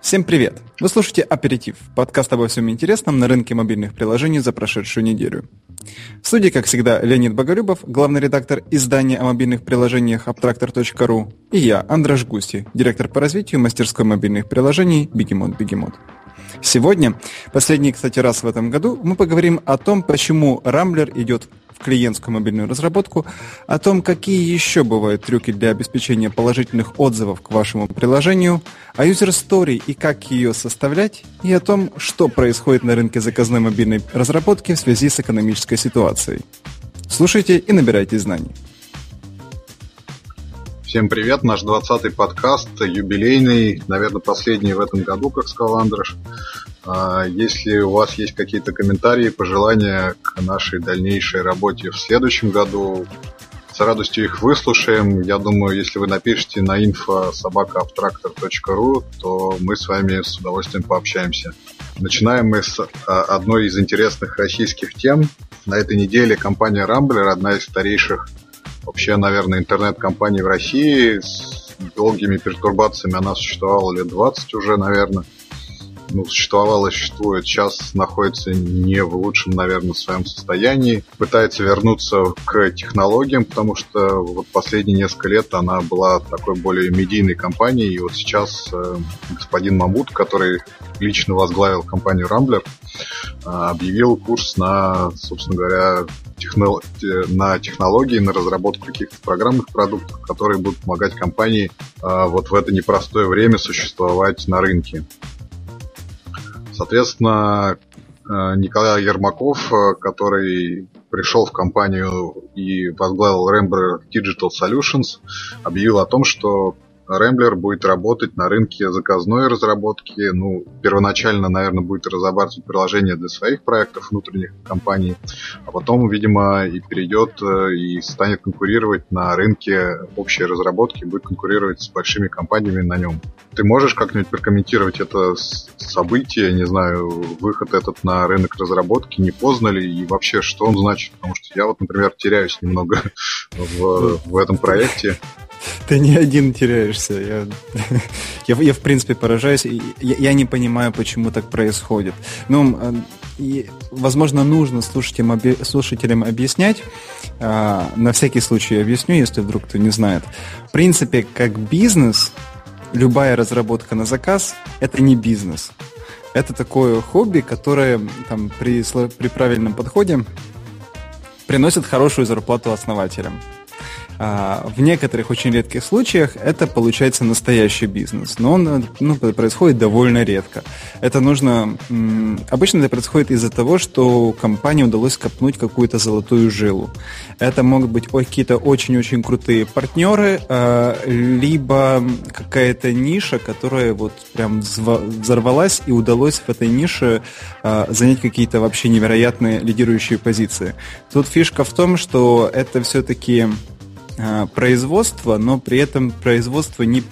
Всем привет! Вы слушаете «Аперитив» – подкаст обо всем интересном на рынке мобильных приложений за прошедшую неделю. В студии, как всегда, Леонид Боголюбов, главный редактор издания о мобильных приложениях Abtractor.ru, и я, Андраш Густи, директор по развитию мастерской мобильных приложений «Бегемот Бегемот». Сегодня, последний, кстати, раз в этом году, мы поговорим о том, почему Рамблер идет клиентскую мобильную разработку, о том, какие еще бывают трюки для обеспечения положительных отзывов к вашему приложению, о story и как ее составлять, и о том, что происходит на рынке заказной мобильной разработки в связи с экономической ситуацией. Слушайте и набирайте знаний. Всем привет, наш 20-й подкаст, юбилейный, наверное, последний в этом году, как сказал Андреш. А, если у вас есть какие-то комментарии, пожелания к нашей дальнейшей работе в следующем году, с радостью их выслушаем. Я думаю, если вы напишите на info то мы с вами с удовольствием пообщаемся. Начинаем мы с а, одной из интересных российских тем. На этой неделе компания Rambler, одна из старейших вообще, наверное, интернет-компаний в России, с долгими пертурбациями она существовала лет 20 уже, наверное ну, существовала, существует, сейчас находится не в лучшем, наверное, своем состоянии. Пытается вернуться к технологиям, потому что вот последние несколько лет она была такой более медийной компанией, и вот сейчас э, господин Мамут, который лично возглавил компанию Рамблер, э, объявил курс на, собственно говоря, на технологии, на разработку каких-то программных продуктов, которые будут помогать компании э, вот в это непростое время существовать на рынке. Соответственно, э, Николай Ермаков, э, который пришел в компанию и возглавил Rambler Digital Solutions, объявил о том, что Rambler будет работать на рынке заказной разработки. Ну, первоначально, наверное, будет разрабатывать приложение для своих проектов внутренних компаний, а потом, видимо, и перейдет э, и станет конкурировать на рынке общей разработки, будет конкурировать с большими компаниями на нем. Ты можешь как-нибудь прокомментировать это событие, не знаю, выход этот на рынок разработки, не поздно ли и вообще что он значит? Потому что я вот, например, теряюсь немного в, в этом проекте. Ты не один теряешься. Я, я, я в принципе, поражаюсь. Я, я не понимаю, почему так происходит. Ну, э, возможно, нужно слушателям, слушателям объяснять. А, на всякий случай объясню, если вдруг кто не знает. В принципе, как бизнес, любая разработка на заказ – это не бизнес. Это такое хобби, которое там, при, при правильном подходе приносит хорошую зарплату основателям. А, в некоторых очень редких случаях это получается настоящий бизнес, но он ну, происходит довольно редко. Это нужно... Обычно это происходит из-за того, что компании удалось копнуть какую-то золотую жилу. Это могут быть какие-то очень-очень крутые партнеры, а, либо какая-то ниша, которая вот прям взорвалась и удалось в этой нише а, занять какие-то вообще невероятные лидирующие позиции. Тут фишка в том, что это все-таки э, производство, но при этом производство не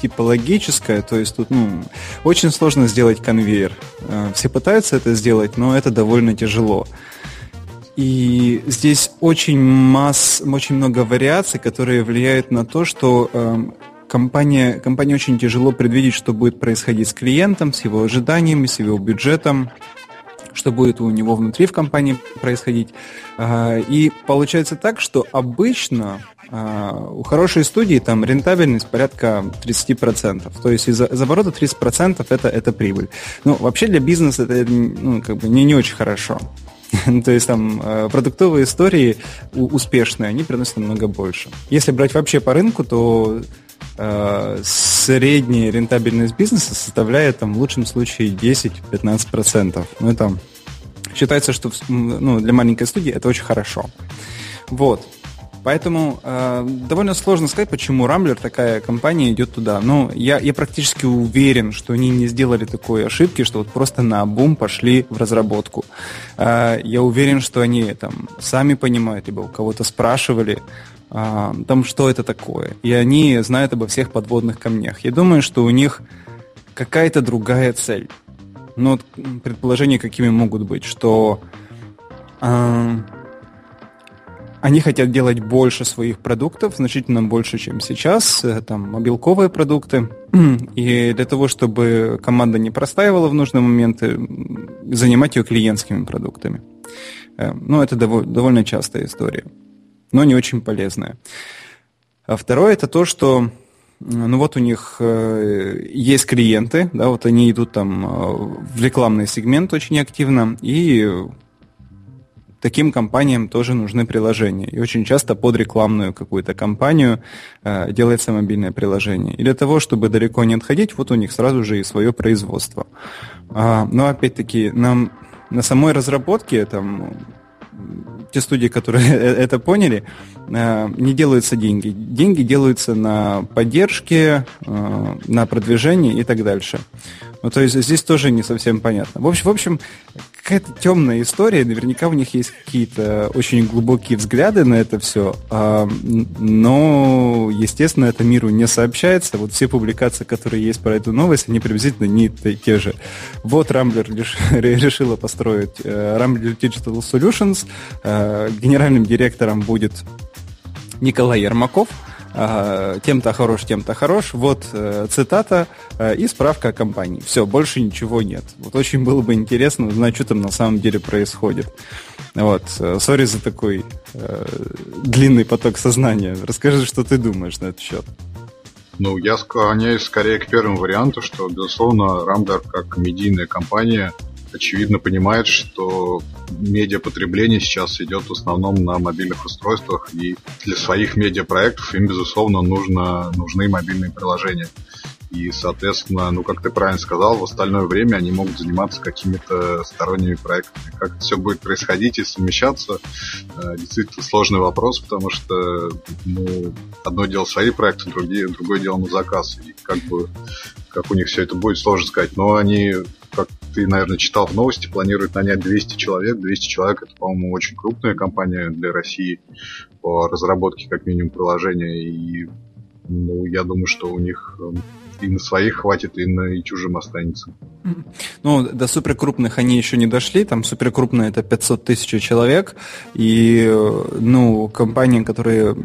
типологическое, то есть тут ну, очень сложно сделать конвейер. Э, все пытаются это сделать, но это довольно тяжело. И здесь очень, масс, очень много вариаций, которые влияют на то, что э, компания, компания очень тяжело предвидеть, что будет происходить с клиентом, с его ожиданиями, с его бюджетом что будет у него внутри в компании происходить. А, и получается так, что обычно а, у хорошей студии там рентабельность порядка 30%. То есть из, оборота 30% это, это прибыль. Ну, вообще для бизнеса это ну, как бы не, не очень хорошо. То есть там а, продуктовые истории успешные, они приносят намного больше. Если брать вообще по рынку, то э, средняя рентабельность бизнеса составляет там, в лучшем случае 10-15%. Ну, это считается, что ну, для маленькой студии это очень хорошо. Вот. Поэтому э, довольно сложно сказать, почему Рамблер, такая компания, идет туда. Но я, я практически уверен, что они не сделали такой ошибки, что вот просто на бум пошли в разработку. Э, я уверен, что они там сами понимают, либо у кого-то спрашивали, а, там, что это такое. И они знают обо всех подводных камнях. Я думаю, что у них какая-то другая цель. Но предположения какими могут быть, что э, они хотят делать больше своих продуктов, значительно больше, чем сейчас, э, там, мобилковые продукты. И для того, чтобы команда не простаивала в нужные моменты, занимать ее клиентскими продуктами. Э, ну, это довольно частая история, но не очень полезная. А второе это то, что ну вот у них э, есть клиенты, да, вот они идут там в рекламный сегмент очень активно, и таким компаниям тоже нужны приложения. И очень часто под рекламную какую-то компанию э, делается мобильное приложение. И для того, чтобы далеко не отходить, вот у них сразу же и свое производство. А, но опять-таки, нам на самой разработке там те студии, которые это поняли, э, не делаются деньги. Деньги делаются на поддержке, э, на продвижение и так дальше. Ну, то есть здесь тоже не совсем понятно. В общем, в общем какая-то темная история. Наверняка у них есть какие-то очень глубокие взгляды на это все. А, но, естественно, это миру не сообщается. Вот все публикации, которые есть про эту новость, они приблизительно не те же. Вот Rambler решила построить э, Rambler Digital Solutions. Э, генеральным директором будет Николай Ермаков – тем-то хорош, тем-то хорош. Вот э, цитата э, и справка о компании. Все, больше ничего нет. Вот очень было бы интересно узнать, что там на самом деле происходит. Вот. Э, сори за такой длинный поток сознания. Расскажи, что ты думаешь на этот счет. Ну, я склоняюсь скорее к первому варианту, что, безусловно, Рамдар как медийная компания – очевидно понимает, что медиапотребление сейчас идет в основном на мобильных устройствах, и для своих медиапроектов им, безусловно, нужно, нужны мобильные приложения. И, соответственно, ну, как ты правильно сказал, в остальное время они могут заниматься какими-то сторонними проектами. Как это все будет происходить и совмещаться, э, действительно сложный вопрос, потому что ну, одно дело свои проекты, другие, другое дело на заказ. И как бы как у них все это будет, сложно сказать. Но они ты, наверное, читал в новости, планируют нанять 200 человек. 200 человек это, по-моему, очень крупная компания для России по разработке как минимум приложения. И ну, я думаю, что у них эм, и на своих хватит, и на и чужим останется. Ну, до суперкрупных они еще не дошли, там суперкрупные это 500 тысяч человек, и, э, ну, компания, которая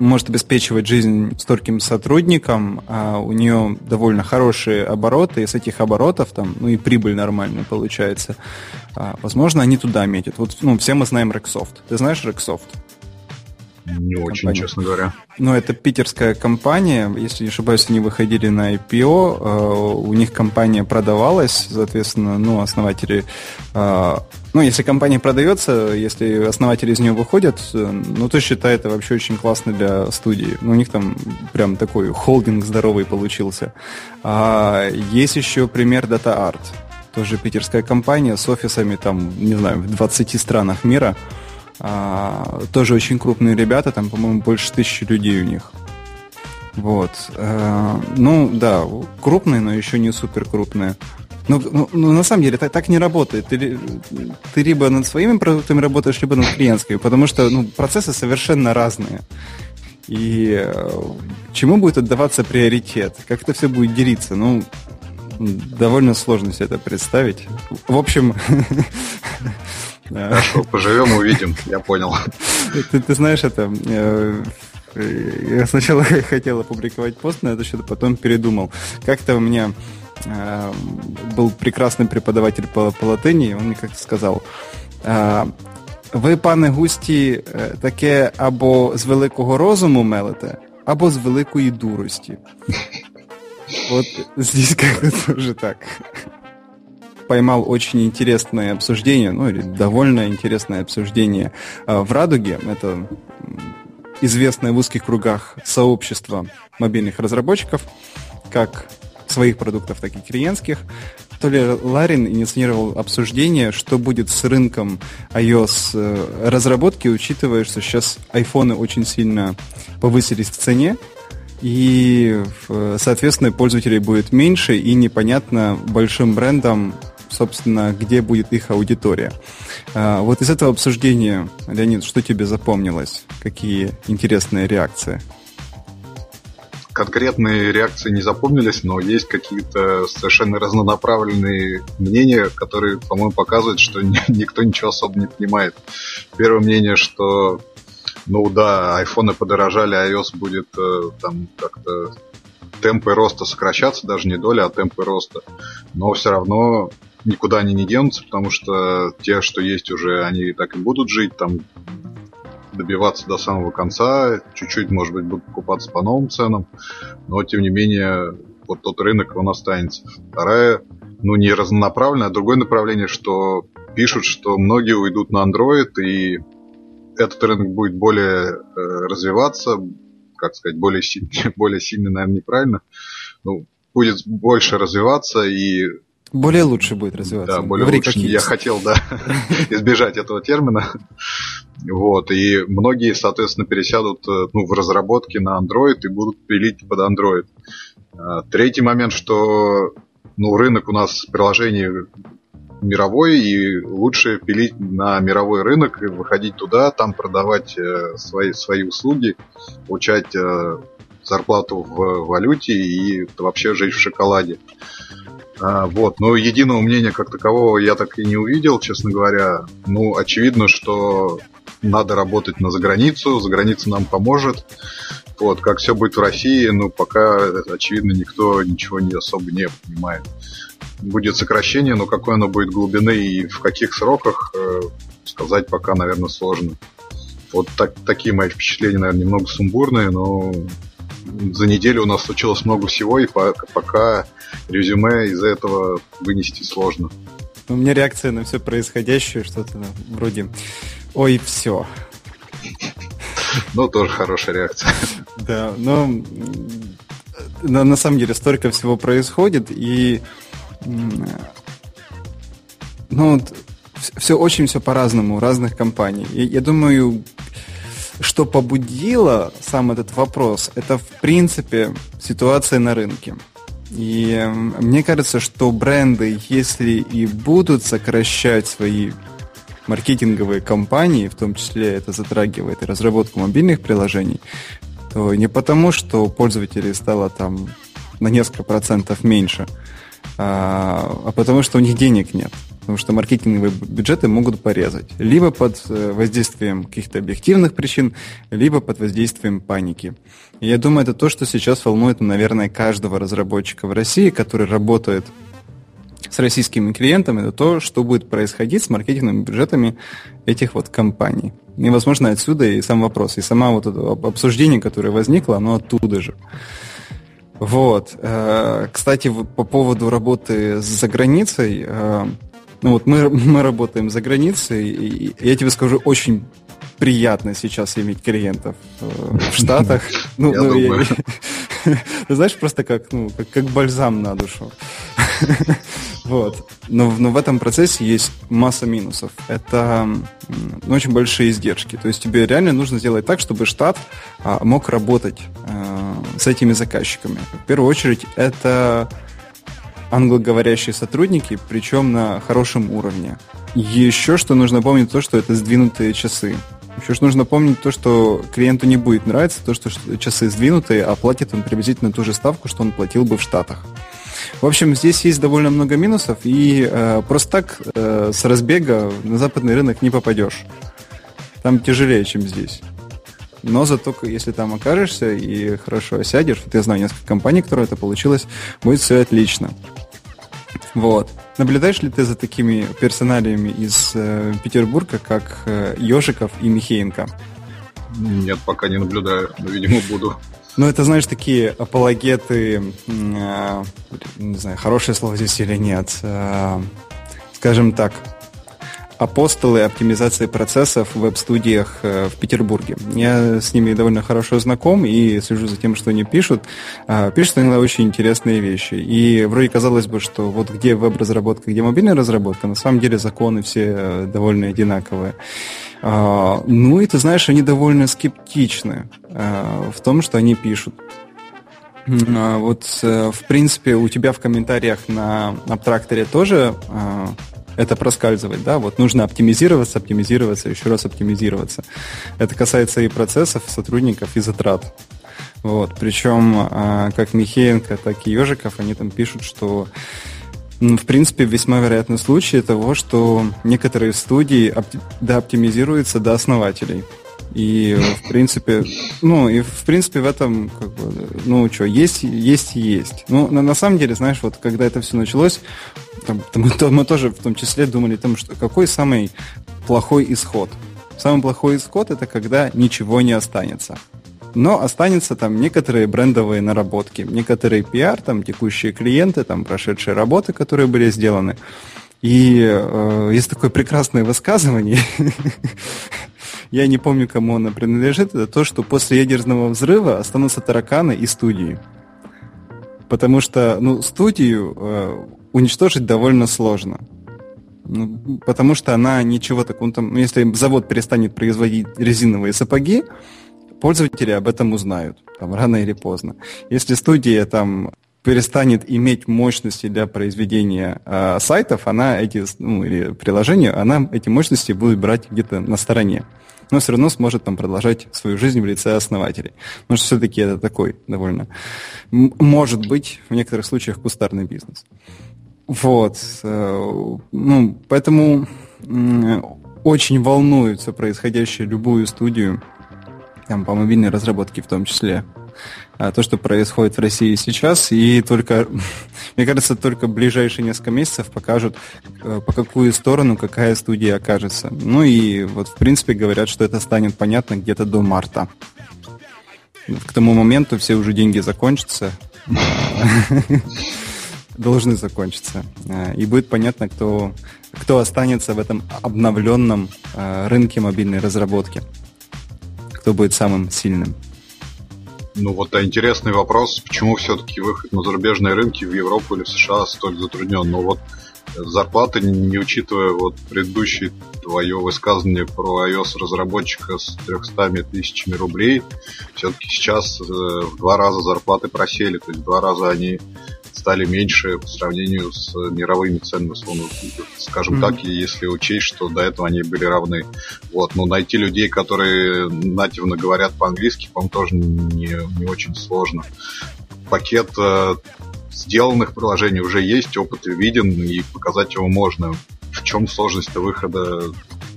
может обеспечивать жизнь стольким сотрудникам, а у нее довольно хорошие обороты, и с этих оборотов там, ну и прибыль нормальная получается. А, возможно, они туда метят. Вот, ну, все мы знаем Rexsoft. Ты знаешь Rexsoft? Не очень, честно говоря. Ну, это питерская компания. Если не ошибаюсь, они выходили на IPO. Э, у них компания продавалась, соответственно, ну, основатели... Э, ну, если компания продается, если основатели из нее выходят, э, ну, то считай, это вообще очень классно для студии. Ну, у них там прям такой холдинг здоровый получился. А есть еще пример Data Art. Тоже питерская компания с офисами там, не знаю, в 20 странах мира. А, тоже очень крупные ребята, там, по-моему, больше тысячи людей у них. Вот. А, ну, да, крупные, но еще не супер крупные. Ну, ну, ну, на самом деле, так, так не работает. Ты, ты либо над своими продуктами работаешь, либо над клиентскими, потому что ну, процессы совершенно разные. И э, чему будет отдаваться приоритет? Как это все будет делиться? Ну, довольно сложно себе это представить. В общем, Хорошо, поживем, увидим, я понял. Ты, ты знаешь, это... Э, я сначала хотел опубликовать пост на это счет, потом передумал. Как-то у меня э, был прекрасный преподаватель по, по латыни, он мне как-то сказал, э, ви, пане Густі, таке або з великого розуму мелите, або з великої дурості. Вот здесь как-то тоже так Поймал очень интересное обсуждение, ну или довольно интересное обсуждение а, в «Радуге». Это известное в узких кругах сообщество мобильных разработчиков, как своих продуктов, так и клиентских. То ли Ларин инициировал обсуждение, что будет с рынком iOS э, разработки, учитывая, что сейчас айфоны очень сильно повысились в цене, и, соответственно, пользователей будет меньше, и непонятно большим брендам, собственно, где будет их аудитория. А, вот из этого обсуждения, Леонид, что тебе запомнилось? Какие интересные реакции? конкретные реакции не запомнились, но есть какие-то совершенно разнонаправленные мнения, которые, по-моему, показывают, что никто ничего особо не понимает. Первое мнение, что ну да, айфоны подорожали, iOS будет э, там как-то темпы роста сокращаться, даже не доля, а темпы роста. Но все равно никуда они не денутся, потому что те, что есть уже, они так и будут жить, там добиваться до самого конца, чуть-чуть, может быть, будут покупаться по новым ценам, но, тем не менее, вот тот рынок, он останется. Вторая, ну, не разнонаправленное, а другое направление, что пишут, что многие уйдут на Android, и этот рынок будет более э, развиваться, как сказать, более, сильный, более сильный, наверное, неправильно, ну, будет больше развиваться и более лучше будет развиваться. Да, более Говори, лучше. Я есть. хотел, да, избежать этого термина. Вот, и многие, соответственно, пересядут э, ну, в разработке на Android и будут пилить под Android. А, третий момент, что ну, рынок у нас приложений мировой, и лучше пилить на мировой рынок и выходить туда, там продавать э, свои, свои услуги, получать э, зарплату в валюте и вообще жить в шоколаде. А, вот, но единого мнения как такового я так и не увидел, честно говоря. Ну, очевидно, что надо работать на заграницу, за граница нам поможет. Вот, как все будет в России, ну, пока, очевидно, никто ничего не особо не понимает. Будет сокращение, но какой оно будет глубины и в каких сроках, э, сказать пока, наверное, сложно. Вот так, такие мои впечатления, наверное, немного сумбурные, но за неделю у нас случилось много всего, и пока резюме из этого вынести сложно. У меня реакция на все происходящее, что-то вроде «Ой, все». Ну, тоже хорошая реакция. Да, но на, на самом деле столько всего происходит, и ну, все очень все по-разному у разных компаний. И я думаю, что побудило сам этот вопрос, это в принципе ситуация на рынке. И мне кажется, что бренды, если и будут сокращать свои маркетинговые компании, в том числе это затрагивает и разработку мобильных приложений, то не потому, что пользователей стало там на несколько процентов меньше, а, а потому что у них денег нет потому что маркетинговые бюджеты могут порезать. Либо под э, воздействием каких-то объективных причин, либо под воздействием паники. И я думаю, это то, что сейчас волнует, наверное, каждого разработчика в России, который работает с российскими клиентами, это то, что будет происходить с маркетинговыми бюджетами этих вот компаний. И, возможно, отсюда и сам вопрос, и сама вот это обсуждение, которое возникло, оно оттуда же. Вот. Э, кстати, по поводу работы за границей, э, ну вот мы, мы работаем за границей, и я тебе скажу, очень приятно сейчас иметь клиентов э, в Штатах. Ну, я ну, думаю. Я, ты знаешь, просто как, ну, как, как бальзам на душу. вот. Но, но в этом процессе есть масса минусов. Это ну, очень большие издержки. То есть тебе реально нужно сделать так, чтобы штат а, мог работать а, с этими заказчиками. В первую очередь, это англоговорящие сотрудники, причем на хорошем уровне. Еще что нужно помнить, то, что это сдвинутые часы. Еще что нужно помнить то, что клиенту не будет нравиться то, что часы сдвинутые, а платит он приблизительно ту же ставку, что он платил бы в Штатах. В общем, здесь есть довольно много минусов, и э, просто так э, с разбега на западный рынок не попадешь. Там тяжелее, чем здесь. Но зато, если там окажешься и хорошо осядешь, вот я знаю несколько компаний, которые это получилось, будет все отлично. Вот. Наблюдаешь ли ты за такими персоналиями из э, Петербурга, как э, Ежиков и Михеенко? Нет, пока не наблюдаю, но, видимо, буду. Ну, это, знаешь, такие апологеты, э, не знаю, хорошее слово здесь или нет, э, скажем так, апостолы оптимизации процессов в веб-студиях э, в Петербурге. Я с ними довольно хорошо знаком и слежу за тем, что они пишут. А, пишут иногда очень интересные вещи. И вроде казалось бы, что вот где веб-разработка, где мобильная разработка, на самом деле законы все э, довольно одинаковые. А, ну и ты знаешь, они довольно скептичны э, в том, что они пишут. А, вот, в принципе, у тебя в комментариях на абтракторе тоже это проскальзывает, да, вот нужно оптимизироваться, оптимизироваться, еще раз оптимизироваться. Это касается и процессов, сотрудников, и затрат. Вот, причем а, как Михеенко, так и Ежиков, они там пишут, что ну, в принципе, весьма вероятный случай того, что некоторые студии опти- дооптимизируются до основателей. И, в принципе, ну, и, в принципе, в этом, как бы, ну, что, есть, есть и есть. Ну, на, на самом деле, знаешь, вот, когда это все началось, там, мы, то, мы тоже в том числе думали о том, что какой самый плохой исход. Самый плохой исход – это когда ничего не останется. Но останется там некоторые брендовые наработки, некоторые пиар, там текущие клиенты, там прошедшие работы, которые были сделаны. И э, есть такое прекрасное высказывание, я не помню, кому оно принадлежит, это то, что после ядерного взрыва останутся тараканы и студии. Потому что ну, студию э, уничтожить довольно сложно. Ну, потому что она ничего такого, ну, там, ну, если завод перестанет производить резиновые сапоги, пользователи об этом узнают, там, рано или поздно. Если студия там перестанет иметь мощности для произведения э, сайтов, она эти, ну, или приложения, она эти мощности будет брать где-то на стороне. Но все равно сможет там продолжать свою жизнь в лице основателей. Потому что все-таки это такой довольно, может быть, в некоторых случаях кустарный бизнес. Вот. Э, ну, поэтому очень волнуется происходящее любую студию, там, по мобильной разработке в том числе. А то, что происходит в России сейчас, и только, мне кажется, только ближайшие несколько месяцев покажут, э, по какую сторону какая студия окажется. Ну и вот, в принципе, говорят, что это станет понятно где-то до марта. К тому моменту все уже деньги закончатся. должны закончиться. Э, и будет понятно, кто, кто останется в этом обновленном э, рынке мобильной разработки. Кто будет самым сильным. Ну вот а интересный вопрос, почему все-таки выход на зарубежные рынки в Европу или в США столь затруднен? Ну вот зарплаты, не учитывая вот предыдущее твое высказывание про iOS разработчика с 300 тысячами рублей, все-таки сейчас э, в два раза зарплаты просели, то есть в два раза они стали меньше по сравнению с мировыми ценами, условно, скажем mm-hmm. так, если учесть, что до этого они были равны. Вот, но найти людей, которые нативно говорят по-английски, по-моему, тоже не, не очень сложно. Пакет э, сделанных приложений уже есть, опыт виден, и показать его можно. В чем сложность выхода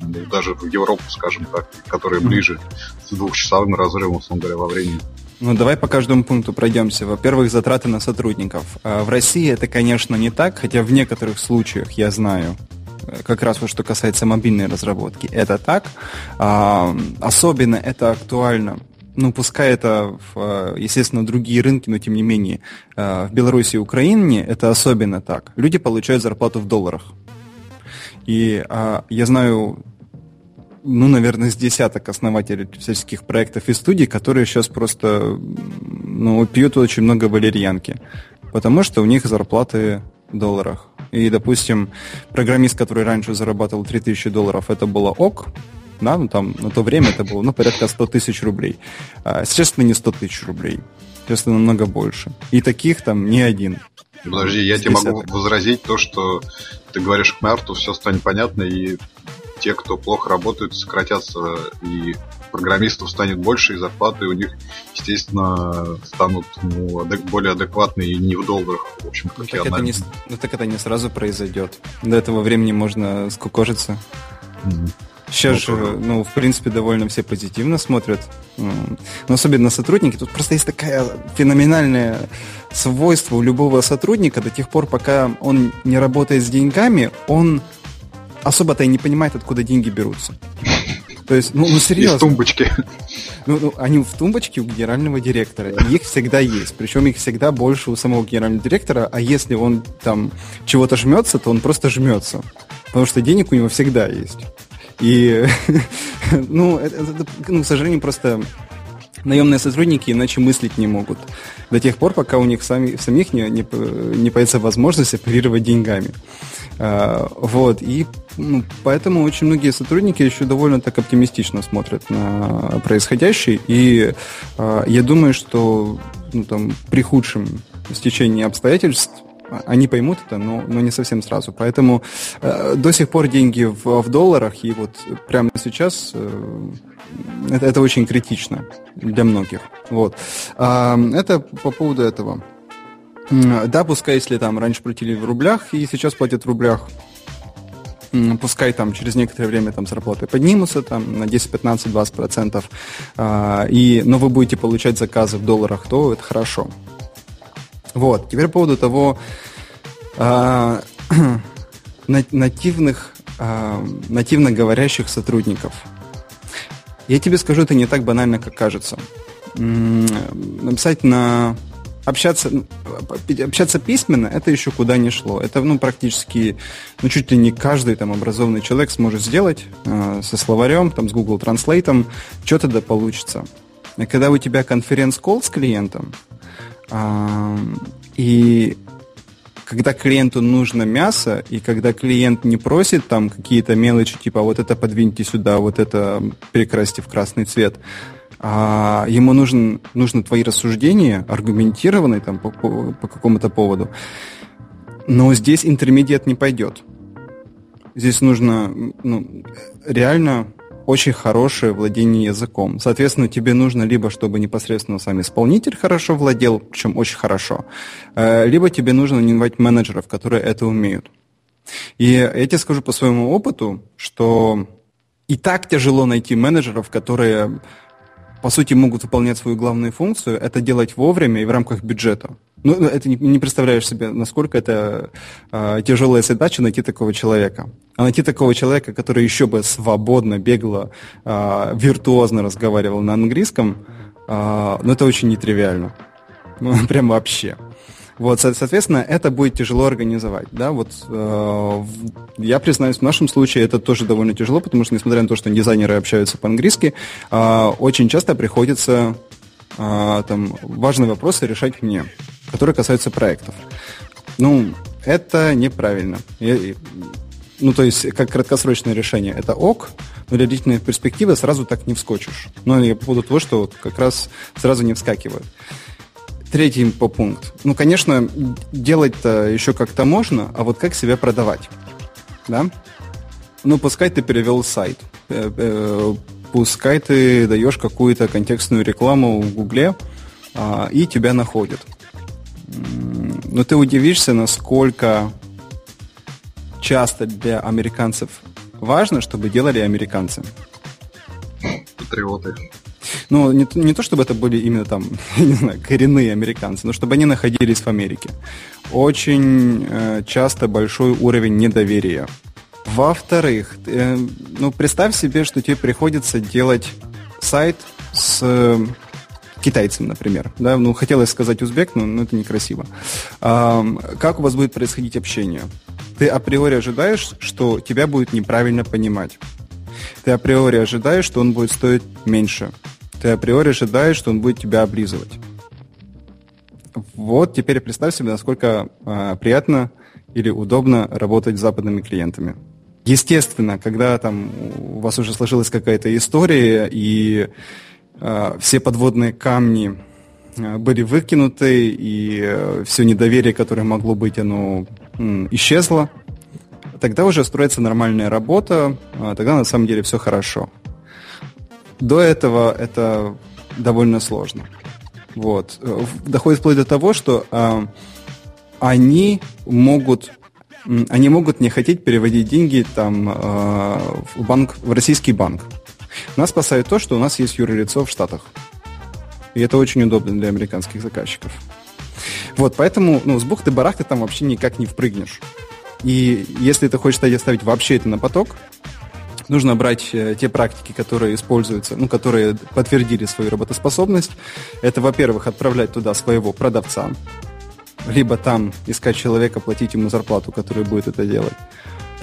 ну, даже в Европу, скажем так, которая ближе с двухчасовым разрывом, условно говоря, во времени? Ну, давай по каждому пункту пройдемся. Во-первых, затраты на сотрудников. А, в России это, конечно, не так, хотя в некоторых случаях, я знаю, э, как раз вот что касается мобильной разработки, это так. А, особенно это актуально ну, пускай это, в, э, естественно, другие рынки, но тем не менее, э, в Беларуси и Украине это особенно так. Люди получают зарплату в долларах. И а, я знаю ну, наверное, с десяток основателей всяческих проектов и студий, которые сейчас просто ну, пьют очень много валерьянки, потому что у них зарплаты в долларах. И, допустим, программист, который раньше зарабатывал 3000 долларов, это было ок, да, ну там на то время это было, ну, порядка 100 тысяч рублей. А сейчас это не 100 тысяч рублей, сейчас намного больше. И таких там не один. Подожди, я тебе могу возразить то, что ты говоришь к марту, все станет понятно, и те, кто плохо работают, сократятся, и программистов станет больше, и зарплаты у них, естественно, станут ну, адек- более адекватные и не в долларах, в общем, как ну, так это не, Ну так это не сразу произойдет. До этого времени можно скукожиться. Mm-hmm. Сейчас ну, же, ну, в принципе, довольно все позитивно смотрят. Но особенно сотрудники. Тут просто есть такое феноменальное свойство у любого сотрудника до тех пор, пока он не работает с деньгами, он особо-то и не понимает, откуда деньги берутся. То есть, ну, ну серьезно. Из тумбочки. Ну, ну, они в тумбочке у генерального директора. И их всегда есть. Причем их всегда больше у самого генерального директора. А если он там чего-то жмется, то он просто жмется. Потому что денег у него всегда есть. И, ну, это, это, ну, к сожалению, просто наемные сотрудники иначе мыслить не могут. До тех пор, пока у них сами, самих не, не, не появится возможность оперировать деньгами. А, вот, и ну, поэтому очень многие сотрудники еще довольно так оптимистично смотрят на происходящее, и а, я думаю, что ну, там, при худшем стечении обстоятельств они поймут это, но, но не совсем сразу. Поэтому э, до сих пор деньги в, в долларах, и вот прямо сейчас э, это, это очень критично для многих. Вот. А, это по поводу этого. Да, пускай, если там раньше платили в рублях и сейчас платят в рублях, пускай там через некоторое время там зарплаты поднимутся там на 10, 15, 20 процентов, а, и, но вы будете получать заказы в долларах, то это хорошо. Вот, теперь по поводу того а, нативных, а, нативно говорящих сотрудников. Я тебе скажу, это не так банально, как кажется. Написать на общаться, ну, общаться письменно, это еще куда не шло. Это, ну, практически, ну, чуть ли не каждый там образованный человек сможет сделать э, со словарем, там, с Google Translate, что тогда получится. И когда у тебя конференц-колл с клиентом, э, и когда клиенту нужно мясо, и когда клиент не просит там какие-то мелочи, типа вот это подвиньте сюда, вот это перекрасьте в красный цвет, а ему нужен, нужны твои рассуждения, аргументированные там по, по, по какому-то поводу. Но здесь интермедиат не пойдет. Здесь нужно ну, реально очень хорошее владение языком. Соответственно, тебе нужно либо, чтобы непосредственно сам исполнитель хорошо владел, причем очень хорошо, э, либо тебе нужно нанимать менеджеров, которые это умеют. И я тебе скажу по своему опыту, что и так тяжело найти менеджеров, которые по сути, могут выполнять свою главную функцию, это делать вовремя и в рамках бюджета. Ну, это не, не представляешь себе, насколько это э, тяжелая задача найти такого человека. А найти такого человека, который еще бы свободно, бегло, э, виртуозно разговаривал на английском, э, ну, это очень нетривиально. Ну, прям вообще. Вот, соответственно, это будет тяжело организовать. Да? Вот, э, я признаюсь, в нашем случае это тоже довольно тяжело, потому что, несмотря на то, что дизайнеры общаются по-английски, э, очень часто приходится э, там, важные вопросы решать мне, которые касаются проектов. Ну, это неправильно. Я, ну, то есть, как краткосрочное решение, это ок, но для длительной перспективы сразу так не вскочишь. Ну, я по поводу того, что вот как раз сразу не вскакивают. Третий по пункт. Ну, конечно, делать-то еще как-то можно, а вот как себя продавать? Да? Ну, пускай ты перевел сайт, э, э, пускай ты даешь какую-то контекстную рекламу в Гугле, а, и тебя находят. Но ты удивишься, насколько часто для американцев важно, чтобы делали американцы. Патриоты. Ну, не, не то, чтобы это были именно там, не знаю, коренные американцы, но чтобы они находились в Америке. Очень э, часто большой уровень недоверия. Во-вторых, э, ну, представь себе, что тебе приходится делать сайт с э, китайцем, например. Да? Ну, хотелось сказать узбек, но, но это некрасиво. А, как у вас будет происходить общение? Ты априори ожидаешь, что тебя будет неправильно понимать. Ты априори ожидаешь, что он будет стоить меньше ты априори ожидаешь, что он будет тебя облизывать. Вот теперь представь себе, насколько э, приятно или удобно работать с западными клиентами. Естественно, когда там у вас уже сложилась какая-то история, и э, все подводные камни э, были выкинуты, и все недоверие, которое могло быть, оно исчезло, тогда уже строится нормальная работа, тогда на самом деле все хорошо. До этого это довольно сложно. Вот. Доходит вплоть до того, что э, они могут они могут не хотеть переводить деньги там, э, в, банк, в российский банк. Нас спасает то, что у нас есть юрлицо в Штатах. И это очень удобно для американских заказчиков. Вот, поэтому ну, с бухты-барахты там вообще никак не впрыгнешь. И если ты хочешь оставить вообще это на поток, нужно брать э, те практики, которые используются, ну, которые подтвердили свою работоспособность. Это, во-первых, отправлять туда своего продавца, либо там искать человека, платить ему зарплату, который будет это делать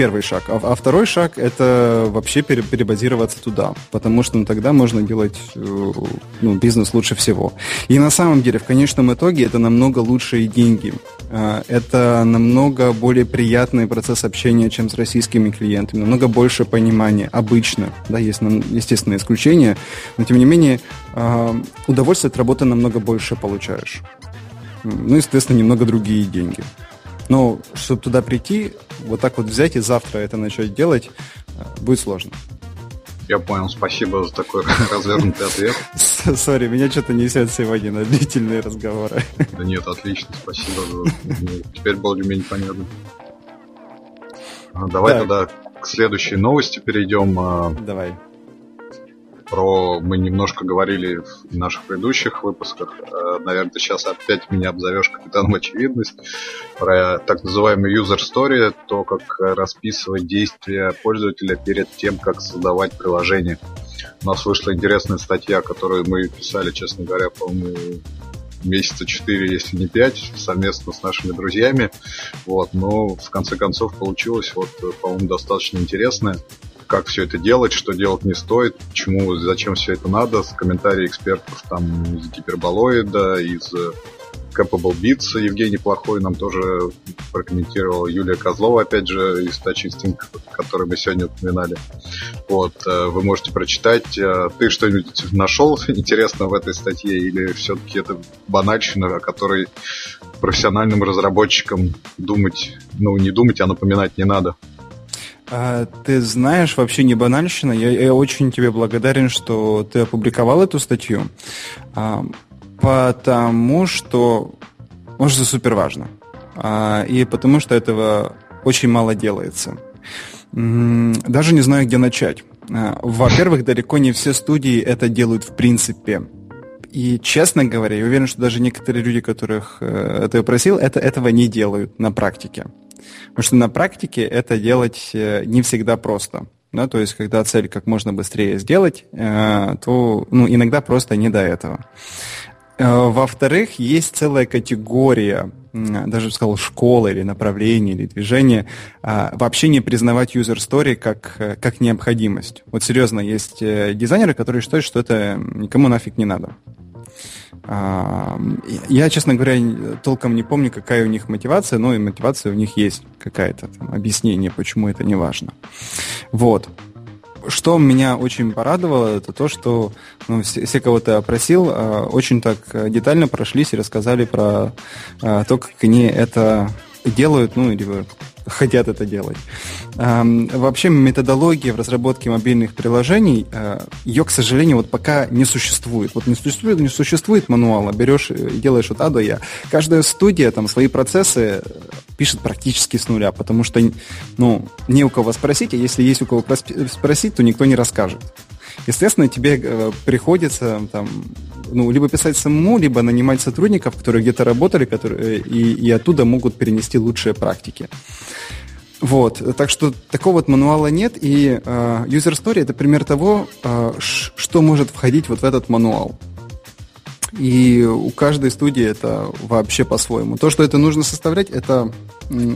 первый шаг. А, а второй шаг это вообще пере, перебазироваться туда, потому что ну, тогда можно делать э, ну, бизнес лучше всего. И на самом деле, в конечном итоге, это намного лучшие деньги. А, это намного более приятный процесс общения, чем с российскими клиентами, намного больше понимания обычно. Да, есть естественно исключения, но тем не менее а, удовольствие от работы намного больше получаешь. Ну, естественно, немного другие деньги. Но чтобы туда прийти, вот так вот взять и завтра это начать делать, э, будет сложно. Я понял, спасибо за такой развернутый ответ. Сори, меня что-то несет сегодня на длительные разговоры. Да нет, отлично, спасибо. Ну, теперь более-менее понятно. А, давай тогда к следующей новости перейдем. А, Давай. Про мы немножко говорили в наших предыдущих выпусках. А, наверное, ты сейчас опять меня обзовешь капитаном очевидность. Про так называемый user story, то, как расписывать действия пользователя перед тем, как создавать приложение. У нас вышла интересная статья, которую мы писали, честно говоря, по-моему, месяца 4, если не 5, совместно с нашими друзьями. Вот, но в конце концов получилось, вот, по-моему, достаточно интересное как все это делать, что делать не стоит, почему, зачем все это надо, с комментарией экспертов там из Гиперболоида, из Capable Beats Евгений Плохой нам тоже прокомментировал. Юлия Козлова, опять же, из Instinct, который мы сегодня упоминали. Вот, э, вы можете прочитать. Э, ты что-нибудь нашел интересно в этой статье или все-таки это банальщина, о которой профессиональным разработчикам думать, ну, не думать, а напоминать не надо? А, ты знаешь, вообще не банальщина. Я, я очень тебе благодарен, что ты опубликовал эту статью. А, Потому что, может, это супер важно. А, и потому что этого очень мало делается. Даже не знаю, где начать. А, во-первых, далеко не все студии это делают в принципе. И, честно говоря, я уверен, что даже некоторые люди, которых э, ты просил, это, этого не делают на практике. Потому что на практике это делать э, не всегда просто. Да, то есть, когда цель как можно быстрее сделать, э, то ну, иногда просто не до этого. Э, во-вторых, есть целая категория, даже сказал, школы или направления или движения, а, вообще не признавать user story как, как необходимость. Вот серьезно, есть дизайнеры, которые считают, что это никому нафиг не надо. Я, честно говоря, толком не помню, какая у них мотивация, но и мотивация у них есть какая-то, там, объяснение, почему это не важно. Вот что меня очень порадовало, это то, что ну, все, все, кого ты опросил, а, очень так детально прошлись и рассказали про а, то, как они это делают, ну или хотят это делать. Вообще методология в разработке мобильных приложений, а, ее, к сожалению, вот пока не существует. Вот не существует, не существует мануала, берешь и делаешь от А Я. Каждая студия там свои процессы пишет практически с нуля, потому что, ну, не у кого спросить, а если есть у кого спросить, то никто не расскажет. Естественно, тебе э, приходится там, ну, либо писать самому, либо нанимать сотрудников, которые где-то работали, которые, и, и оттуда могут перенести лучшие практики. Вот, так что такого вот мануала нет, и э, user story это пример того, э, что может входить вот в этот мануал. И у каждой студии это вообще по-своему. То, что это нужно составлять, это э,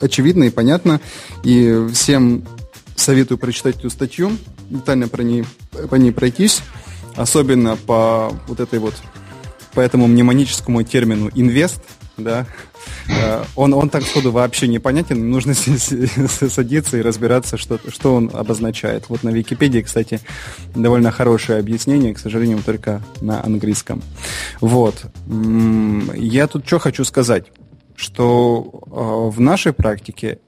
очевидно и понятно, и всем советую прочитать эту статью, детально про ней, по ней пройтись, особенно по вот этой вот, по этому мнемоническому термину инвест, да, э, он, он так сходу вообще непонятен, нужно садиться и разбираться, что, что он обозначает. Вот на Википедии, кстати, довольно хорошее объяснение, к сожалению, только на английском. Вот. Я тут что хочу сказать, что э, в нашей практике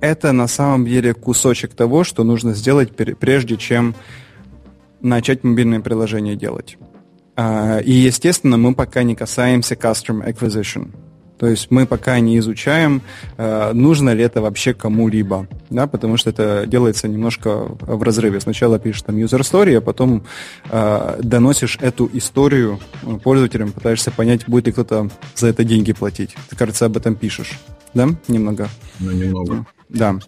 это на самом деле кусочек того, что нужно сделать прежде, чем начать мобильное приложение делать. А, и, естественно, мы пока не касаемся Custom Acquisition. То есть мы пока не изучаем, а, нужно ли это вообще кому-либо, да, потому что это делается немножко в разрыве. Сначала пишешь там user story, а потом э, доносишь эту историю пользователям, пытаешься понять, будет ли кто-то за это деньги платить. Ты, кажется, об этом пишешь, да, немного? Ну, немного. Да.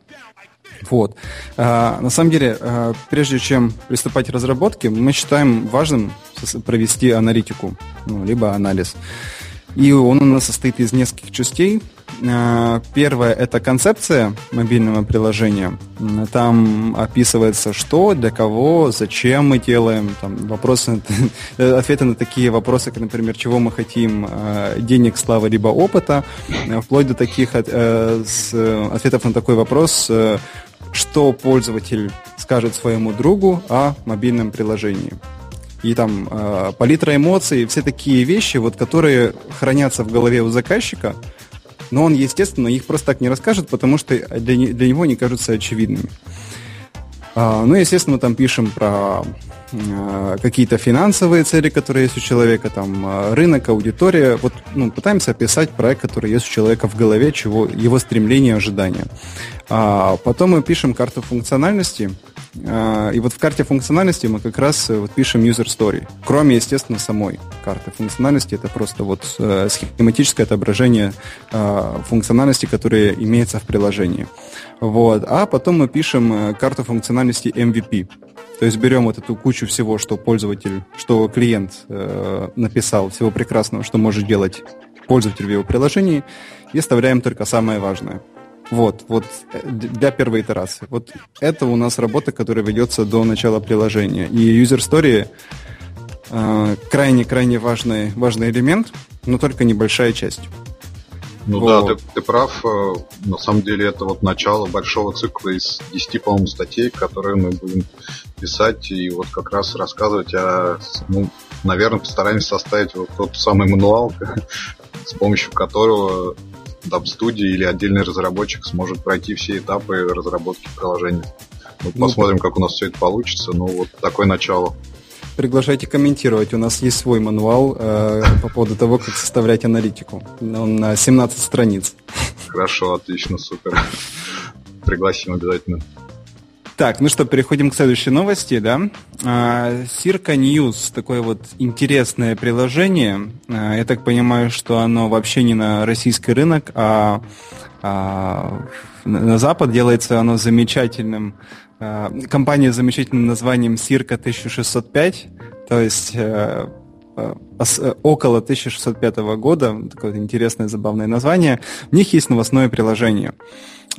Вот. А, на самом деле, а, прежде чем приступать к разработке, мы считаем важным провести аналитику, ну, либо анализ. И он у нас состоит из нескольких частей. А, первое – это концепция мобильного приложения. Там описывается, что, для кого, зачем мы делаем, там, вопросы, ответы на такие вопросы, как, например, чего мы хотим, а, денег, славы, либо опыта, вплоть до таких э, ответов на такой вопрос, э, что пользователь скажет своему другу о мобильном приложении. И там э, палитра эмоций, все такие вещи, вот, которые хранятся в голове у заказчика, но он, естественно, их просто так не расскажет, потому что для, для него они кажутся очевидными. А, ну, естественно, мы там пишем про а, какие-то финансовые цели, которые есть у человека, там а, рынок, аудитория. Вот ну, пытаемся описать проект, который есть у человека в голове, чего его стремление, ожидания. А потом мы пишем карту функциональности. И вот в карте функциональности мы как раз э, вот пишем user story. Кроме, естественно, самой карты функциональности, это просто вот э, схематическое отображение функциональности, которая имеется в приложении. Вот. А потом мы пишем э, карту функциональности MVP. То есть берем вот эту кучу всего, что пользователь, что клиент э, написал, всего прекрасного, что может делать пользователь в его приложении, и оставляем только самое важное. Вот, вот э, для первой итерации. Вот это у нас работа, которая ведется до начала приложения. И user story э, крайне-крайне важный, важный элемент, но только небольшая часть. Ну вот. да, ты, ты прав. Э, на самом деле это вот начало большого цикла из 10, по-моему, статей, которые мы будем писать и вот как раз рассказывать о, ну, наверное, постараемся составить вот тот самый мануал, с помощью которого даб-студия или отдельный разработчик сможет пройти все этапы разработки приложения. Ну, ну посмотрим, как у нас все это получится. Ну, вот такое начало приглашайте комментировать. У нас есть свой мануал э, по поводу того, как составлять аналитику. Он на 17 страниц. Хорошо, отлично, супер. Пригласим обязательно. Так, ну что, переходим к следующей новости, да? Circa News, такое вот интересное приложение. А, я так понимаю, что оно вообще не на российский рынок, а, а на Запад делается оно замечательным компания с замечательным названием Circa 1605, то есть э, э, около 1605 года, такое интересное, забавное название, у них есть новостное приложение.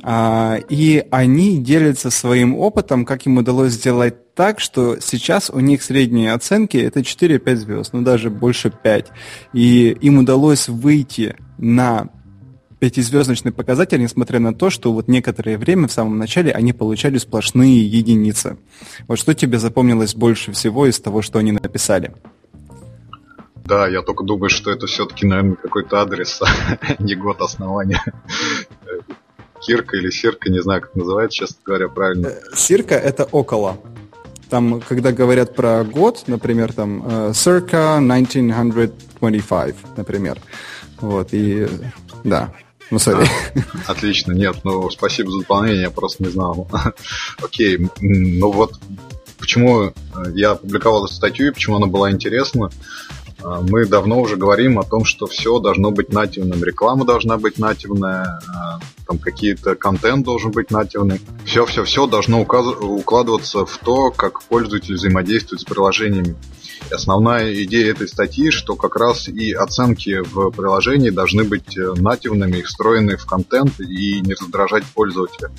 А, и они делятся своим опытом, как им удалось сделать так, что сейчас у них средние оценки это 4-5 звезд, ну даже больше 5. И им удалось выйти на пятизвездочный показатель, несмотря на то, что вот некоторое время в самом начале они получали сплошные единицы. Вот что тебе запомнилось больше всего из того, что они написали? Да, я только думаю, что это все-таки, наверное, какой-то адрес, а не год основания. Кирка или Сирка, не знаю, как называется, честно говоря, правильно. Э, Сирка — это около. Там, когда говорят про год, например, там uh, circa 1925, например. Вот, и да, ну. А, отлично, нет, ну, спасибо за дополнение, я просто не знал. Окей, ну вот, почему я опубликовал эту статью и почему она была интересна. А, мы давно уже говорим о том, что все должно быть нативным. Реклама должна быть нативная, а, там какие-то контент должен быть нативный. Все-все-все должно укладываться в то, как пользователь взаимодействует с приложениями. Основная идея этой статьи, что как раз и оценки в приложении должны быть э, нативными, встроены в контент и не раздражать пользователя.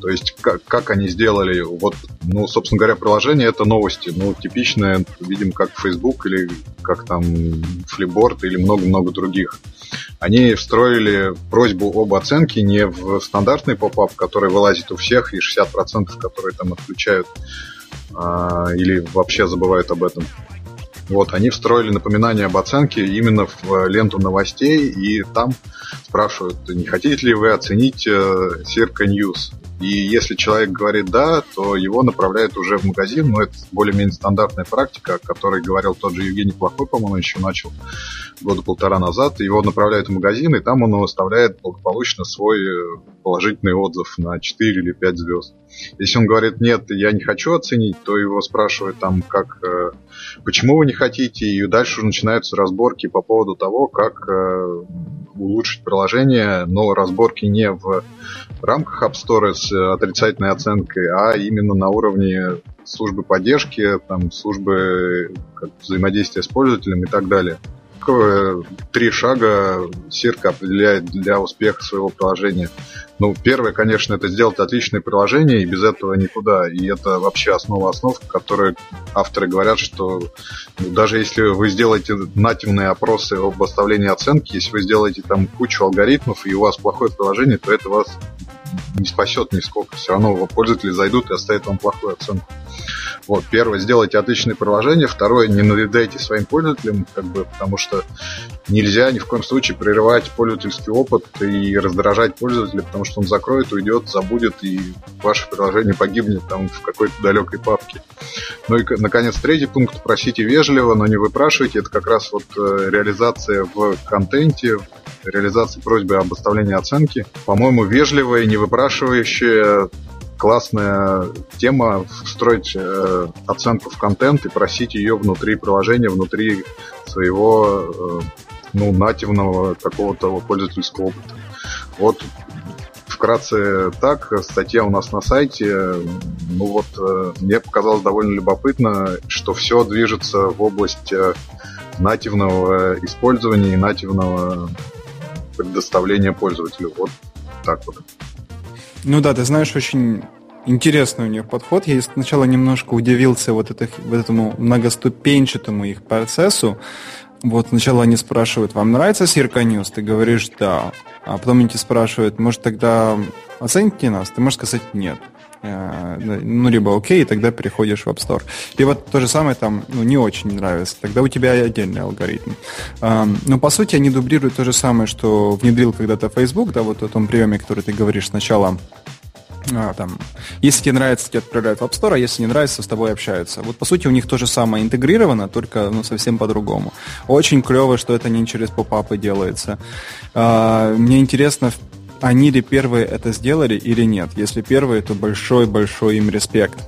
То есть как, как они сделали, вот, ну, собственно говоря, приложение это новости, ну, типичное, видим, как Facebook или как там Flipboard или много-много других. Они встроили просьбу об оценке не в стандартный поп-ап, который вылазит у всех, и 60% которые там отключают или вообще забывают об этом. Вот, они встроили напоминание об оценке именно в ленту новостей, и там спрашивают, не хотите ли вы оценить э, Circa News. И если человек говорит «да», то его направляют уже в магазин, но это более-менее стандартная практика, о которой говорил тот же Евгений Плохой, по-моему, еще начал года полтора назад. Его направляют в магазин, и там он оставляет благополучно свой э, положительный отзыв на 4 или 5 звезд. Если он говорит «нет, я не хочу оценить», то его спрашивают там, как, э, почему вы не хотите, и дальше уже начинаются разборки по поводу того, как э, улучшить приложение, но разборки не в рамках App Store с отрицательной оценкой, а именно на уровне службы поддержки, там, службы взаимодействия с пользователем и так далее. Три шага Сирка определяет для успеха своего приложения. Ну, первое, конечно, это сделать отличное приложение, и без этого никуда. И это вообще основа основ, которые авторы говорят, что ну, даже если вы сделаете нативные опросы об оставлении оценки, если вы сделаете там кучу алгоритмов, и у вас плохое приложение, то это вас не спасет нисколько. Все равно пользователи зайдут и оставят вам плохую оценку. Вот, первое, сделайте отличное приложение, второе, не надоедайте своим пользователям, как бы, потому что нельзя ни в коем случае прерывать пользовательский опыт и раздражать пользователя, потому что он закроет, уйдет, забудет, и ваше приложение погибнет там в какой-то далекой папке. Ну и, наконец, третий пункт, просите вежливо, но не выпрашивайте, это как раз вот э, реализация в контенте, реализация просьбы об оставлении оценки. По-моему, вежливая, не выпрашивающая классная тема встроить э, оценку в контент и просить ее внутри приложения, внутри своего э, ну, нативного какого-то пользовательского опыта. Вот вкратце так, статья у нас на сайте. Ну вот, э, мне показалось довольно любопытно, что все движется в область э, нативного использования и нативного предоставления пользователю. Вот так вот. Ну да, ты знаешь, очень интересный у них подход. Я сначала немножко удивился вот, это, вот этому многоступенчатому их процессу. Вот сначала они спрашивают, вам нравится Сирка News? Ты говоришь да. А потом они тебя спрашивают, может тогда оцените нас? Ты можешь сказать нет. Э, ну, либо окей, и тогда переходишь в App Store. Либо то же самое там, ну, не очень нравится, тогда у тебя отдельный алгоритм. Но, по сути, они дублируют то же самое, что внедрил когда-то Facebook, да, вот о том приеме, который ты говоришь сначала, а, там, если тебе нравится, тебе отправляют в App Store, а если не нравится, с тобой общаются. Вот, по сути, у них то же самое интегрировано, только ну, совсем по-другому. Очень клево, что это не через попапы делается. А, мне интересно, они ли первые это сделали или нет. Если первые, то большой-большой им респект.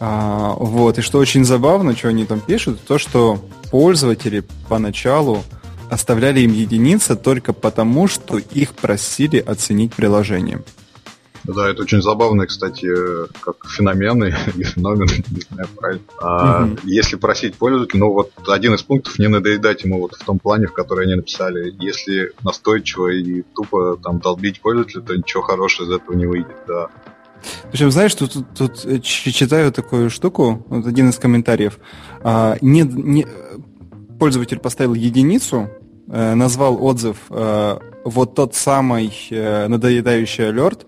А, вот, и что очень забавно, что они там пишут, то, что пользователи поначалу оставляли им единицы только потому, что их просили оценить приложение. Да, это очень забавно, кстати, как феномен или феномен, не знаю правильно. А, угу. Если просить пользователя, ну вот один из пунктов не надоедать ему вот в том плане, в который они написали. Если настойчиво и тупо там долбить пользователя, то ничего хорошего из этого не выйдет, да. Причем, знаешь, тут, тут, тут э, читаю такую штуку, вот один из комментариев. А, не, не, пользователь поставил единицу, э, назвал отзыв э, вот тот самый надоедающий алерт,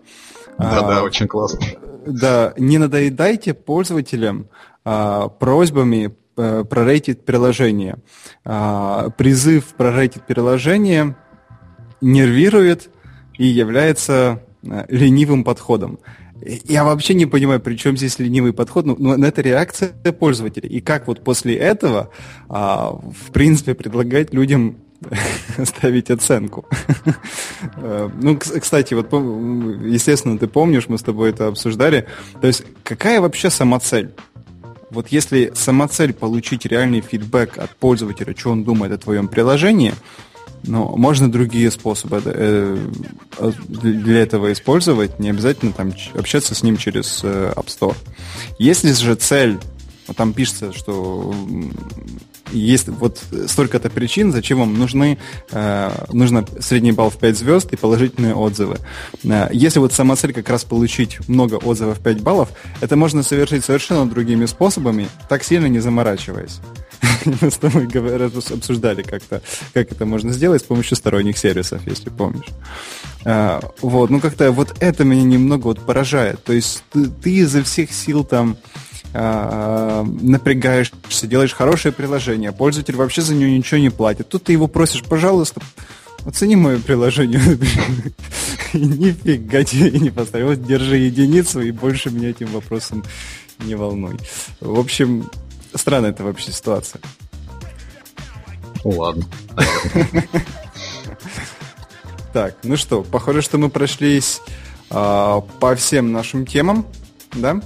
да-да, а, очень классно. Да, не надоедайте пользователям а, просьбами а, прорейтить приложение. А, призыв прорейтить приложение нервирует и является а, ленивым подходом. Я вообще не понимаю, при чем здесь ленивый подход, но, но это реакция пользователя. И как вот после этого, а, в принципе, предлагать людям ставить оценку. Э, ну, кстати, вот, естественно, ты помнишь, мы с тобой это обсуждали. То есть, какая вообще самоцель? Вот если самоцель получить реальный фидбэк от пользователя, что он думает о твоем приложении, но можно другие способы э, для этого использовать, не обязательно там общаться с ним через э, App Store. Если же цель, там пишется, что есть вот столько-то причин, зачем вам нужны, э, нужно средний балл в 5 звезд и положительные отзывы. Э, если вот сама цель как раз получить много отзывов 5 баллов, это можно совершить совершенно другими способами, так сильно не заморачиваясь. Мы с тобой обсуждали как-то, как это можно сделать с помощью сторонних сервисов, если помнишь. Э, вот, ну как-то вот это меня немного вот поражает. То есть ты, ты изо всех сил там напрягаешься, делаешь хорошее приложение, пользователь вообще за него ничего не платит. Тут ты его просишь, пожалуйста, оцени мое приложение. Нифига тебе не поставил. Вот держи единицу и больше меня этим вопросом не волнуй. В общем, странная это вообще ситуация. Ну ладно. Так, ну что, похоже, что мы прошлись по всем нашим темам, да?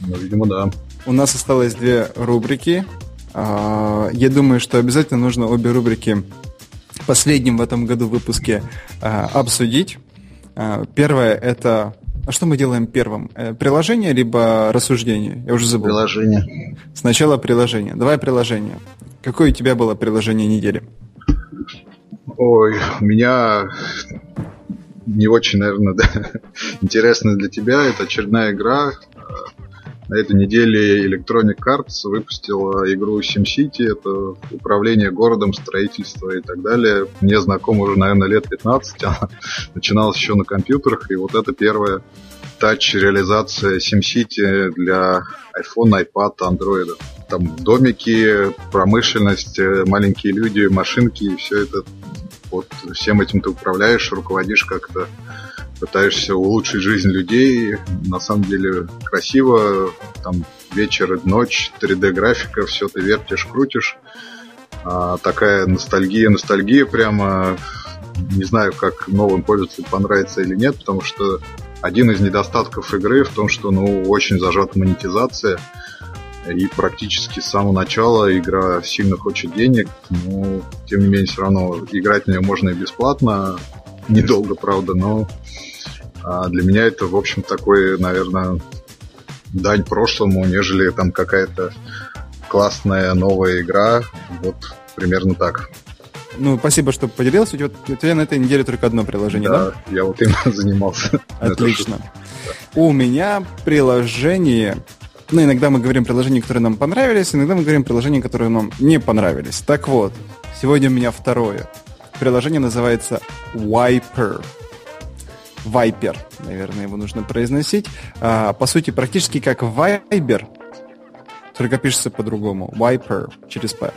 Ну, видимо, да. У нас осталось две рубрики. А, я думаю, что обязательно нужно обе рубрики в последнем в этом году выпуске а, обсудить. А, первое это... А что мы делаем первым? Э, приложение либо рассуждение? Я уже забыл. Приложение. Сначала приложение. Давай приложение. Какое у тебя было приложение недели? Ой, у меня не очень, наверное, да, интересно для тебя. Это очередная игра на этой неделе Electronic Arts выпустила игру SimCity. Это управление городом, строительство и так далее. Мне знакомо уже, наверное, лет 15. Она начиналась еще на компьютерах. И вот это первая тач реализация SimCity для iPhone, iPad, Android. Там домики, промышленность, э, маленькие люди, машинки, и все это вот всем этим ты управляешь, руководишь как-то, пытаешься улучшить жизнь людей. На самом деле красиво, там вечер и ночь, 3D-графика, все ты вертишь, крутишь. А, такая ностальгия, ностальгия прямо. Не знаю, как новым пользователям понравится или нет, потому что один из недостатков игры в том, что ну, очень зажата монетизация. И практически с самого начала игра сильно хочет денег, но тем не менее все равно играть в нее можно и бесплатно, недолго, правда, но для меня это, в общем, такой, наверное, дань прошлому, нежели там какая-то классная новая игра. Вот примерно так. Ну, спасибо, что поделился. У тебя на этой неделе только одно приложение, да? Да, я вот именно занимался. Отлично. У меня приложение ну, иногда мы говорим приложения, которые нам понравились, иногда мы говорим приложения, которые нам не понравились. Так вот, сегодня у меня второе. Приложение называется Wiper. Viper, наверное, его нужно произносить. А, по сути, практически как Viber, только пишется по-другому. Viper через P.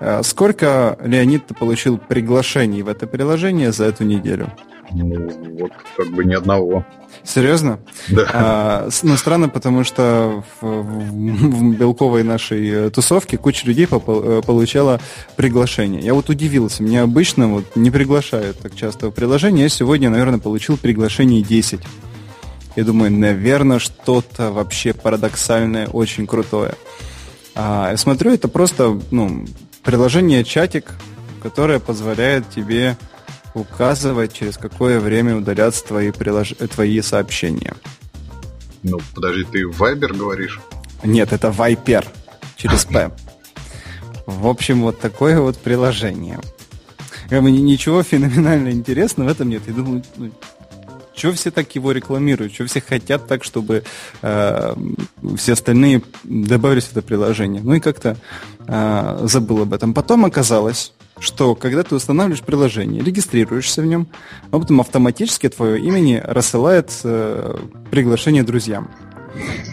А, сколько, Леонид, получил приглашений в это приложение за эту неделю? Ну, вот как бы ни одного. Серьезно? Да. А, ну, странно, потому что в, в белковой нашей э, тусовке куча людей э, получала приглашение. Я вот удивился. Меня обычно вот не приглашают так часто в приложение. Я сегодня, наверное, получил приглашение 10. Я думаю, наверное, что-то вообще парадоксальное, очень крутое. А, я смотрю, это просто ну, приложение чатик, которое позволяет тебе указывать, через какое время удалятся твои, прилож... твои сообщения. Ну, подожди, ты Viber говоришь? Нет, это Viper через P. В общем, вот такое вот приложение. Бы ничего феноменально интересного в этом нет. Я думаю, ну, что все так его рекламируют? Что все хотят так, чтобы э, все остальные добавились в это приложение? Ну и как-то э, забыл об этом. Потом оказалось, что когда ты устанавливаешь приложение, регистрируешься в нем, а потом автоматически твое имени рассылает э, приглашение друзьям.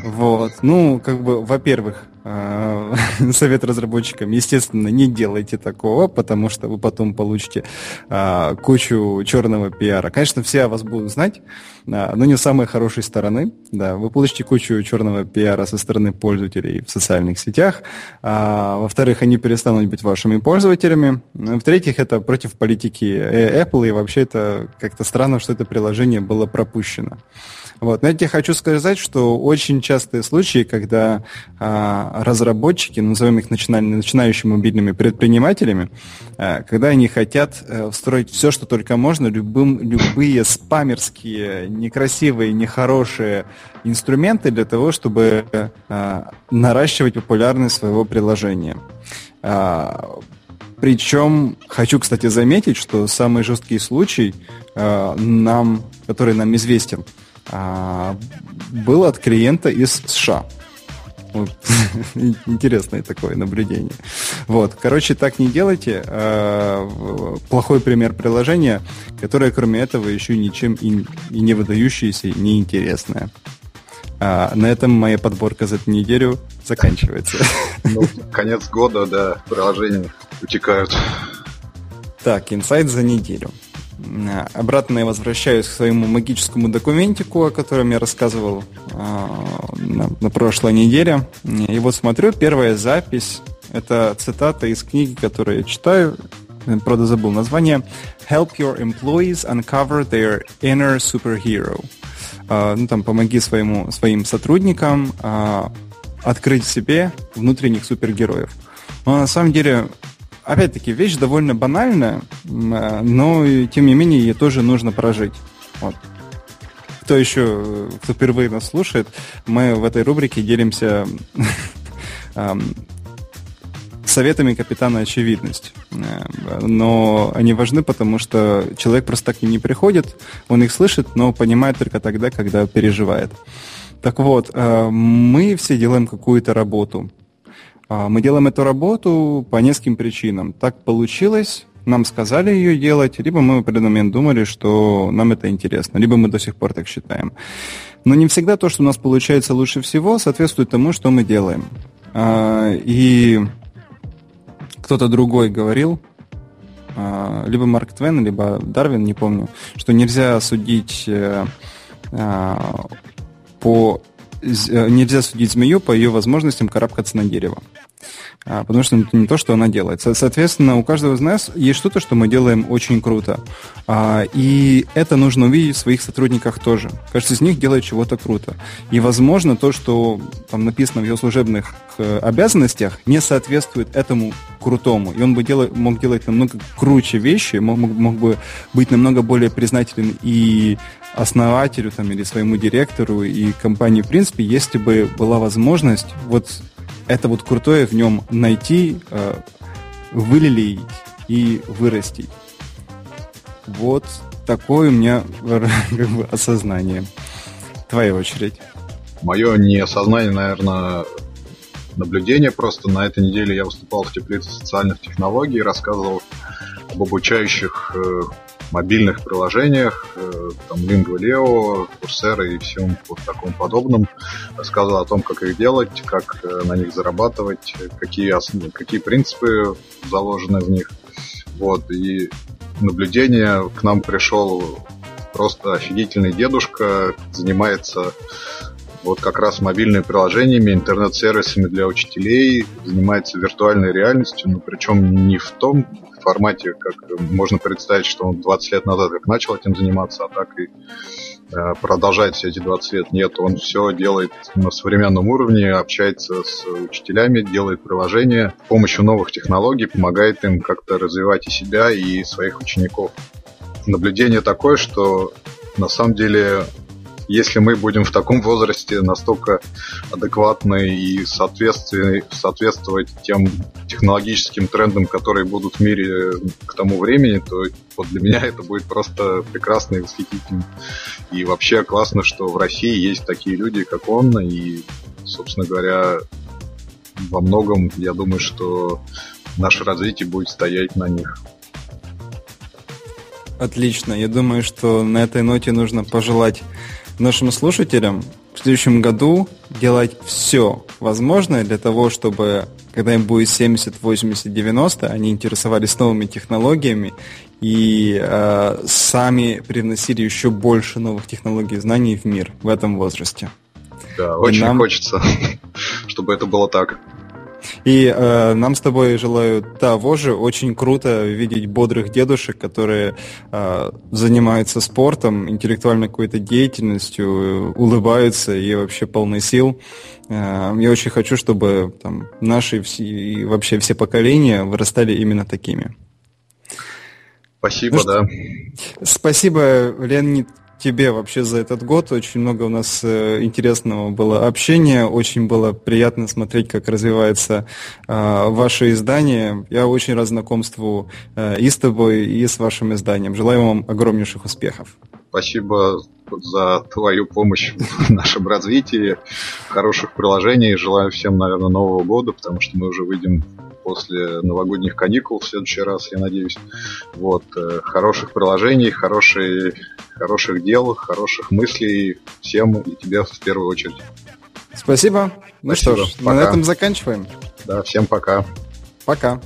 Вот. Ну, как бы, во-первых, совет разработчикам, естественно, не делайте такого, потому что вы потом получите э, кучу черного пиара. Конечно, все о вас будут знать, э, но не с самой хорошей стороны. Да, вы получите кучу черного пиара со стороны пользователей в социальных сетях. А, во-вторых, они перестанут быть вашими пользователями. В-третьих, это против политики Apple, и вообще это как-то странно, что это приложение было пропущено. Вот. Но я тебе хочу сказать, что очень частые случаи, когда а, разработчики, назовем их начинающими мобильными предпринимателями, а, когда они хотят а, встроить все, что только можно, любым, любые спамерские, некрасивые, нехорошие инструменты для того, чтобы а, наращивать популярность своего приложения. А, причем хочу, кстати, заметить, что самый жесткий случай, э, нам, который нам известен, а, был от клиента из США. Вот. Интересное такое наблюдение. Вот, короче, так не делайте. А, плохой пример приложения, которое, кроме этого, еще ничем и, не выдающееся, и неинтересное. А, на этом моя подборка за эту неделю заканчивается. Ну, конец года, да, приложения утекают. Так, инсайт за неделю. Обратно я возвращаюсь к своему магическому документику, о котором я рассказывал э, на, на прошлой неделе. И вот смотрю, первая запись – это цитата из книги, которую я читаю. Правда, забыл название. «Help your employees uncover their inner superhero». Э, ну, там, помоги своему, своим сотрудникам э, открыть в себе внутренних супергероев. Но на самом деле опять-таки, вещь довольно банальная, э, но тем не менее ее тоже нужно прожить. Вот. Кто еще, кто впервые нас слушает, мы в этой рубрике делимся советами капитана очевидность. Э, но они важны, потому что человек просто так не приходит, он их слышит, но понимает только тогда, когда переживает. Так вот, э, мы все делаем какую-то работу. А, мы делаем эту работу по нескольким причинам. Так получилось, нам сказали ее делать, либо мы в определенный момент думали, что нам это интересно, либо мы до сих пор так считаем. Но не всегда то, что у нас получается лучше всего, соответствует тому, что мы делаем. А, и кто-то другой говорил, а, либо Марк Твен, либо Дарвин, не помню, что нельзя судить э, по нельзя судить змею по ее возможностям карабкаться на дерево. А, потому что это не то, что она делает. Соответственно, у каждого из нас есть что-то, что мы делаем очень круто. А, и это нужно увидеть в своих сотрудниках тоже. Каждый из них делает чего-то круто. И, возможно, то, что там написано в его служебных э, обязанностях, не соответствует этому крутому. И он бы делать, мог делать намного круче вещи, мог, мог бы быть намного более признателен и основателю там, или своему директору и компании в принципе, если бы была возможность вот это вот крутое в нем найти, э, вылелеять и вырастить. Вот такое у меня как бы, осознание. Твоя очередь. Мое не осознание, наверное, наблюдение просто. На этой неделе я выступал в теплице социальных технологий, рассказывал об обучающих э, мобильных приложениях, э, там Lingua Coursera и всем вот таком подобном. Рассказывал о том, как их делать, как э, на них зарабатывать, какие, основ... какие принципы заложены в них. Вот, и наблюдение к нам пришел просто офигительный дедушка, занимается вот как раз мобильными приложениями, интернет-сервисами для учителей, занимается виртуальной реальностью, но причем не в том формате, как можно представить, что он 20 лет назад как начал этим заниматься, а так и э, продолжает все эти 20 лет. Нет, он все делает на современном уровне, общается с учителями, делает приложения, с помощью новых технологий помогает им как-то развивать и себя, и своих учеников. Наблюдение такое, что на самом деле если мы будем в таком возрасте настолько адекватны и соответствовать тем технологическим трендам, которые будут в мире к тому времени, то вот для меня это будет просто прекрасно и восхитительно. И вообще классно, что в России есть такие люди, как он, и, собственно говоря, во многом, я думаю, что наше развитие будет стоять на них. Отлично. Я думаю, что на этой ноте нужно пожелать нашим слушателям в следующем году делать все возможное для того, чтобы когда им будет 70, 80, 90, они интересовались новыми технологиями и э, сами привносили еще больше новых технологий и знаний в мир в этом возрасте. Да, очень нам... хочется, чтобы это было так. И э, нам с тобой желаю того же. Очень круто видеть бодрых дедушек, которые э, занимаются спортом, интеллектуальной какой-то деятельностью, улыбаются и вообще полны сил. Э, я очень хочу, чтобы там, наши все, и вообще все поколения вырастали именно такими. Спасибо, ну, да. Спасибо, Леонид тебе вообще за этот год. Очень много у нас э, интересного было общения. Очень было приятно смотреть, как развивается э, ваше издание. Я очень рад знакомству э, и с тобой, и с вашим изданием. Желаю вам огромнейших успехов. Спасибо за твою помощь в нашем развитии, хороших приложений. Желаю всем, наверное, Нового года, потому что мы уже выйдем после новогодних каникул в следующий раз, я надеюсь. Вот, э, хороших приложений, хорошие, хороших дел, хороших мыслей всем и тебе в первую очередь. Спасибо. Ну Спасибо. что ж, пока. на этом заканчиваем. Да, всем пока. Пока.